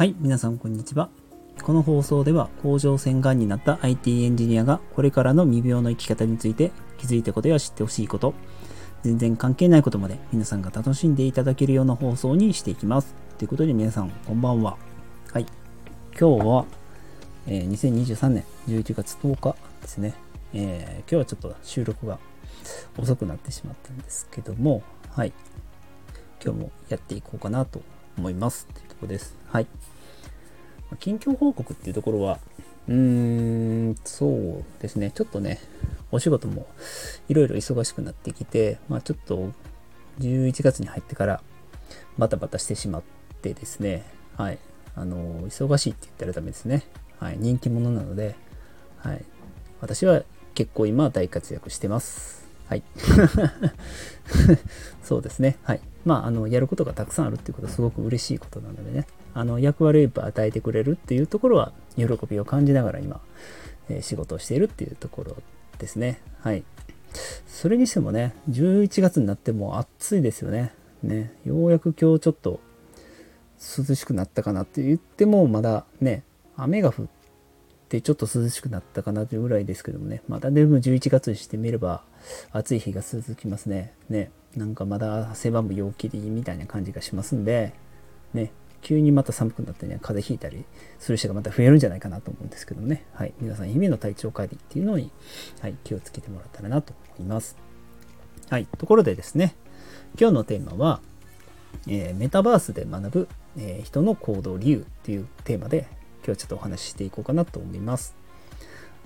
はい、皆さんこんにちは。この放送では甲状腺がんになった IT エンジニアがこれからの未病の生き方について気づいたことや知ってほしいこと、全然関係ないことまで皆さんが楽しんでいただけるような放送にしていきます。ということで皆さんこんばんは。はい、今日は、えー2023年11月10日ですね。えー今日はちょっと収録が遅くなってしまったんですけども、はい、今日もやっていこうかなと思います。というころです。はい。近況報告っていうところは、うーん、そうですね、ちょっとね、お仕事もいろいろ忙しくなってきて、まあちょっと11月に入ってからバタバタしてしまってですね、はい、あの、忙しいって言ったらダメですね。はい、人気者なので、はい、私は結構今大活躍してます。はい。そうですね。はい。まあ、あの、やることがたくさんあるっていうことはすごく嬉しいことなのでね。あの、役割を与えてくれるっていうところは、喜びを感じながら今、え仕事をしているっていうところですね。はい。それにしてもね、11月になっても暑いですよね。ね。ようやく今日ちょっと涼しくなったかなって言っても、まだね、雨が降ってちょっと涼しくなったかなというぐらいですけどもね、まだでも11月にしてみれば暑い日が続きますね。ね、なんかまだ狭む陽気でいいみたいな感じがしますんで、ね、急にまた寒くなってね、風邪ひいたりする人がまた増えるんじゃないかなと思うんですけどね、はい、皆さん日々の体調管理っていうのに、はい、気をつけてもらったらなと思います。はい、ところでですね、今日のテーマは、えーメタバースで学ぶ、えー人の行動理由っていうテーマで今日ちょっとお話ししていこうかなと思います。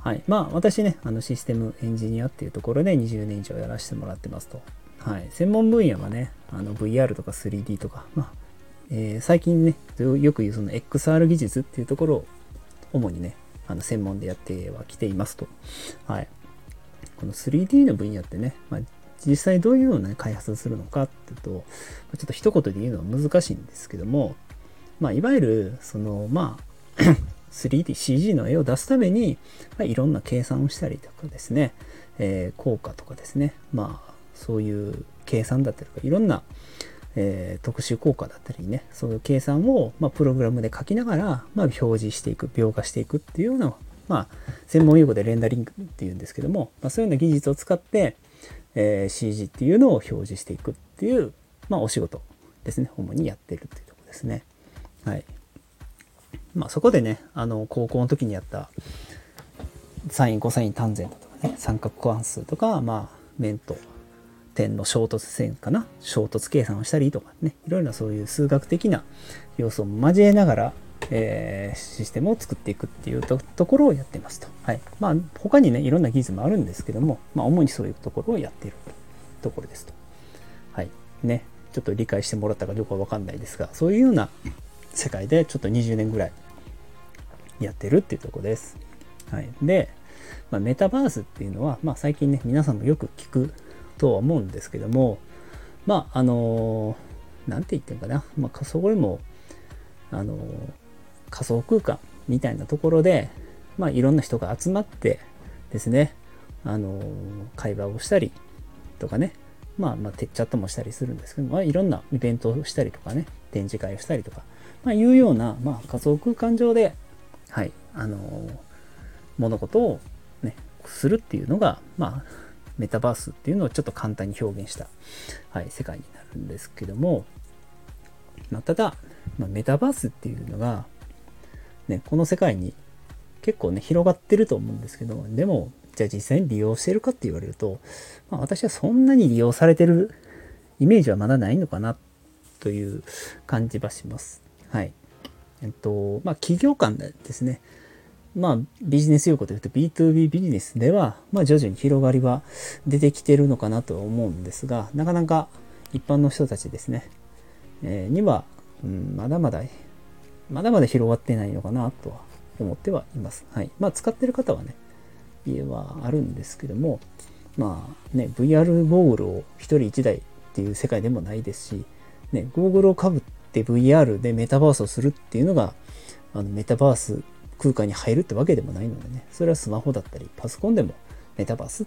はい。まあ私ね、あのシステムエンジニアっていうところで20年以上やらせてもらってますと。はい。専門分野はね、あの VR とか 3D とか、まあ、えー最近ね、よく言うその XR 技術っていうところを主にね、あの専門でやってはきていますと。はい。この 3D の分野ってね、まあ、実際どういうのをね、開発をするのかっていうと、ちょっと一言で言うのは難しいんですけども、まあ、いわゆる、その、まあ、3D、CG の絵を出すために、まあ、いろんな計算をしたりとかですね、えー効果とかですね、まあ、そういう計算だったりとか、いろんな、えー特殊効果だったりね、そういう計算を、まあ、プログラムで書きながら、まあ、表示していく、描画していくっていうような、まあ、専門用語でレンダリングっていうんですけども、まあ、そういうような技術を使って、えー CG っていうのを表示していくっていう、まあ、お仕事ですね、主にやってるっていうところですね。はい。まあ、そこでね、あの、高校の時にやった、サイン、コサイン、タンジェントとかね、三角関数とか、まあ、面と点の衝突線かな、衝突計算をしたりとかね、いろいろなそういう数学的な要素を交えながら、えーシステムを作っていくっていうところをやってますと。はい。まあ、他にね、いろんな技術もあるんですけども、まあ、主にそういうところをやっているところですと。はい。ね。ちょっと理解してもらったかどうかわかんないですが、そういうような世界でちょっと20年ぐらいやってるっていうとこです。はい。で、まあ、メタバースっていうのは、まあ、最近ね、皆さんもよく聞くとは思うんですけども、まあ、あのーなんて言ってんかな、まあ、そこでも、あの仮想空間みたいなところで、まあ、いろんな人が集まってですね、あの会話をしたりとかね、まあ、まあ、てチャットもしたりするんですけど、まあ、いろんなイベントをしたりとかね、展示会をしたりとか、まあ、いうような、まあ、仮想空間上で、はい、あの物事をね、するっていうのが、まあ、メタバースっていうのをちょっと簡単に表現した、はい、世界になるんですけども、まあ、ただ、まあ、メタバースっていうのが、ね、この世界に結構ね、広がってると思うんですけど、でも、じゃあ実際に利用してるかって言われると、まあ、私はそんなに利用されてるイメージはまだないのかなという感じはします。はい。えっと、まあ、企業間でですね、まあ、ビジネス用語で言うと B2B ビジネスでは、まあ、徐々に広がりは出てきてるのかなとは思うんですが、なかなか一般の人たちですね、えーには、うん、まだまだ、まだまだ広がってないのかなとは思ってはいます。はい。まあ、使ってる方はね、家はあるんですけども、まあね、VR ゴーグルを一人一台っていう世界でもないですし、ね、ゴーグルをかぶって VR でメタバースをするっていうのが、あのメタバース空間に入るってわけでもないのでね、それはスマホだったり、パソコンでもメタバースを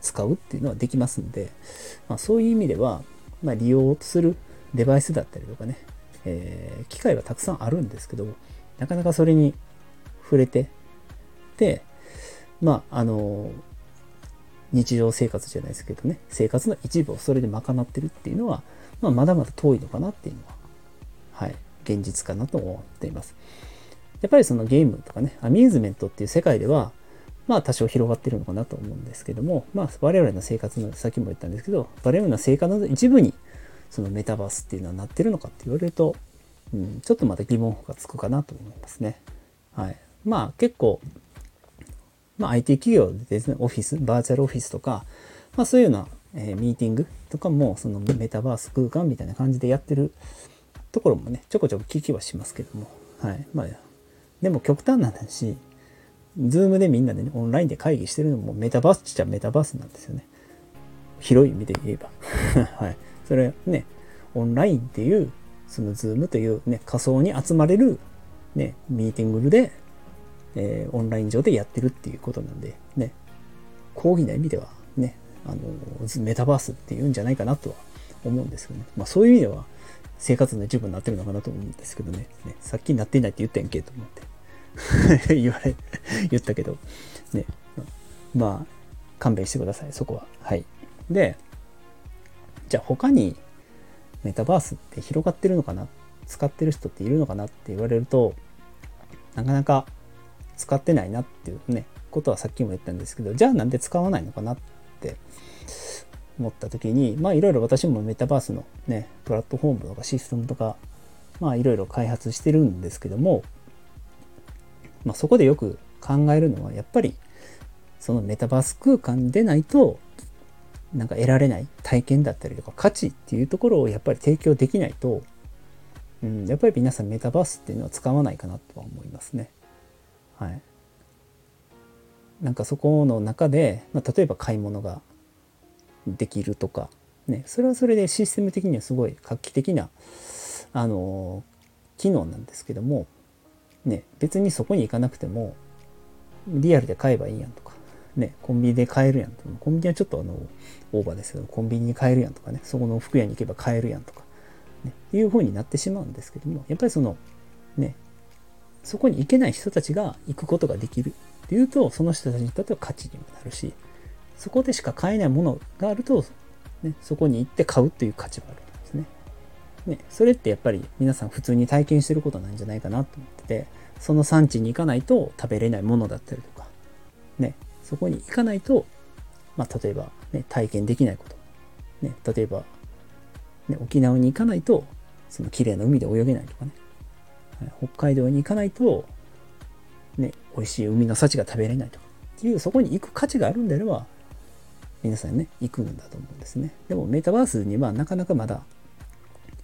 使うっていうのはできますんで、まあ、そういう意味では、まあ、利用するデバイスだったりとかね、えー、機会はたくさんあるんですけど、なかなかそれに触れて、で、まあ、あの、日常生活じゃないですけどね、生活の一部をそれで賄ってるっていうのは、まあ、まだまだ遠いのかなっていうのは、はい、現実かなと思っています。やっぱりそのゲームとかね、アミューズメントっていう世界では、まあ多少広がってるのかなと思うんですけども、まあ我々の生活の、さっきも言ったんですけど、我々の生活の一部にそのメタバースっていうのはなってるのかって言われると、うん、ちょっとまた疑問符がつくかなと思いますね。はい。まあ結構、まあ IT 企業でですね、オフィス、バーチャルオフィスとか、まあそういうような、えー、ミーティングとかもそのメタバース空間みたいな感じでやってるところもね、ちょこちょこ聞きはしますけども、はい。まあ、でも極端な話、 Zoom でみんなでね、オンラインで会議してるのもメタバースっちゃメタバースなんですよね。広い意味で言えば。はい。それね、オンラインっていう、その Zoom というね、仮想に集まれる、ね、ミーティングで、えー、オンライン上でやってるっていうことなんで、ね、講義な意味ではね、あの、メタバースっていうんじゃないかなとは思うんですけどね。まあそういう意味では、生活の一部になってるのかなと思うんですけどね。ねさっきになっていないって言ったんけと思って。言われ、言ったけど、ね、まあ、勘弁してください、そこは。はい。で、じゃあ他にメタバースって広がってるのかな？使ってる人っているのかなって言われると、なかなか使ってないなっていうね、ことはさっきも言ったんですけど、じゃあなんで使わないのかなって思った時に、まあいろいろ私もメタバースのね、プラットフォームとかシステムとか、まあいろいろ開発してるんですけども、まあ、そこでよく考えるのはやっぱりそのメタバース空間でないとなんか得られない体験だったりとか価値っていうところをやっぱり提供できないと、うん、やっぱり皆さんメタバースっていうのは使わないかなとは思いますね。はい。なんかそこの中で、まあ、例えば買い物ができるとか、ね、それはそれでシステム的にはすごい画期的な、あの機能なんですけども、ね、別にそこに行かなくても、リアルで買えばいいやんとか、ね、コンビニで買えるやんとか、コンビニはちょっとあの、オーバーですけど、コンビニに買えるやんとかね、そこの服屋に行けば買えるやんとか、ね、いう風になってしまうんですけども、やっぱりその、ね、そこに行けない人たちが行くことができるっていうと、その人たちにとっては価値にもなるし、そこでしか買えないものがあると、ね、そこに行って買うっていう価値はあるんですね。ね、それってやっぱり皆さん普通に体験してることなんじゃないかなと思ってて、その産地に行かないと食べれないものだったりとか、ね、そこに行かないと、まあ、例えば、ね、体験できないこと。ね、例えば、ね、沖縄に行かないと、その綺麗な海で泳げないとかね、北海道に行かないと、ね、美味しい海の幸が食べれないとか、っていう、そこに行く価値があるんであれば、皆さんね、行くんだと思うんですね。でも、メタバースにはなかなかまだ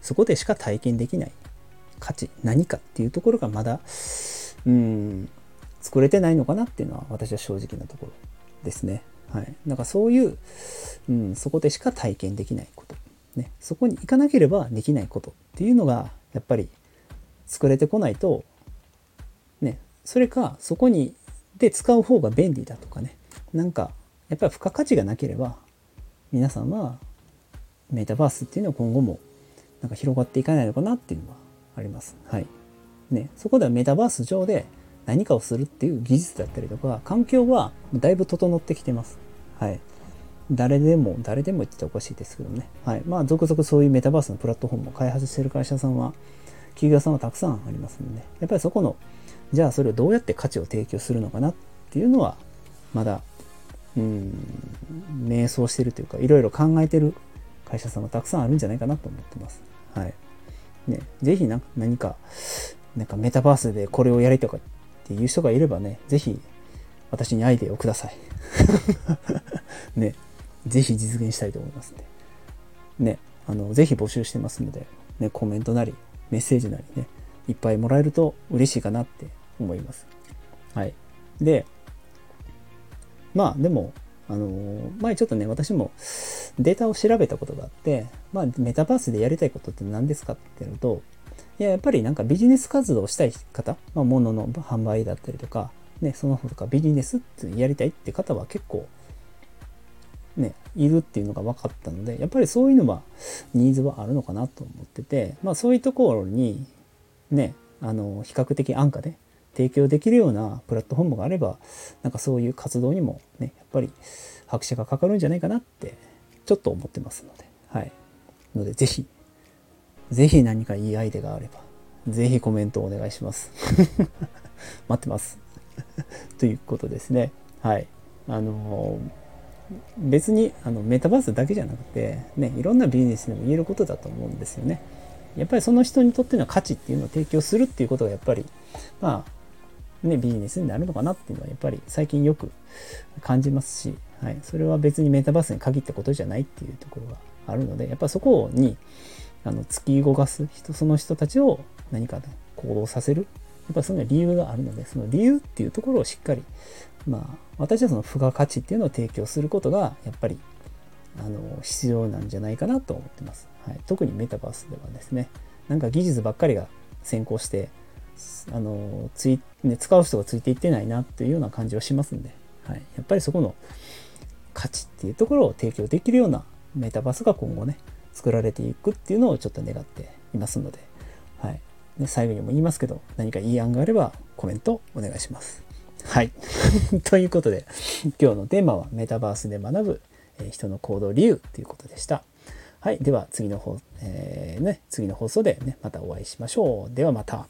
そこでしか体験できない価値、何かっていうところがまだ、うん、作れてないのかなっていうのは私は正直なところですね。はい。なんかそういう、うん、そこでしか体験できないこと。ね。そこに行かなければできないことっていうのが、やっぱり作れてこないと、ね、それか、そこに、で使う方が便利だとかね。なんか、やっぱり付加価値がなければ、皆さんはメタバースっていうのは今後もなんか広がっていかないのかなっていうのはあります。はい。ね、そこではメタバース上で何かをするっていう技術だったりとか、環境はだいぶ整ってきてます。はい。誰でも、誰でも言ってたらおかしいですけどね。はい。まあ、続々そういうメタバースのプラットフォームを開発してる会社さんは、企業さんはたくさんありますので、やっぱりそこの、じゃあそれをどうやって価値を提供するのかなっていうのは、まだ、うん、迷走してるというか、いろいろ考えてる会社さんもたくさんあるんじゃないかなと思ってます。はい。ね、ぜひな何か、なんかメタバースでこれをやりとかっていう人がいればね、ぜひ私にアイデアをください。ね、ぜひ実現したいと思いますんで。ね、あの、ぜひ募集してますので、ね、コメントなり、メッセージなりね、いっぱいもらえると嬉しいかなって思います。はい。で、まあでも、あの前ちょっとね、私もデータを調べたことがあって、まあ、メタバースでやりたいことって何ですかっていうと、いや、やっぱりなんかビジネス活動をしたい方、まあ、物の販売だったりとか、ね、その他ビジネスってやりたいって方は結構、ね、いるっていうのが分かったのでやっぱりそういうのはニーズはあるのかなと思ってて、まあ、そういうところにねあの比較的安価で提供できるようなプラットフォームがあればなんかそういう活動にもねやっぱり拍車がかかるんじゃないかなってちょっと思ってますので。はい。のでぜひぜひ何かいいアイデアがあればぜひコメントをお願いします。待ってます。ということですね。はい。あの別にあのメタバースだけじゃなくて、ね、いろんなビジネスでも言えることだと思うんですよね。やっぱりその人にとっての価値っていうのを提供するっていうことがやっぱりまあねビジネスになるのかなっていうのはやっぱり最近よく感じますし、はい、それは別にメタバースに限ったことじゃないっていうところがあるのでやっぱそこにあの突き動かす人その人たちを何か、ね、行動させる。やっぱその理由があるのでその理由っていうところをしっかりまあ私はその付加価値っていうのを提供することがやっぱりあの必要なんじゃないかなと思ってます、はい、特にメタバースではですね。なんか技術ばっかりが先行してあのつい、ね、使う人がついていってないなっていうような感じはしますんで、はい、やっぱりそこの価値っていうところを提供できるようなメタバースが今後ね作られていくっていうのをちょっと願っていますので、はい、で最後にも言いますけど何かいい案があればコメントお願いします。はい。ということで、今日のテーマはメタバースで学ぶ、え人の行動理由ということでした。はい。では次の方、えー、ね、次の放送でね、またお会いしましょう。ではまた。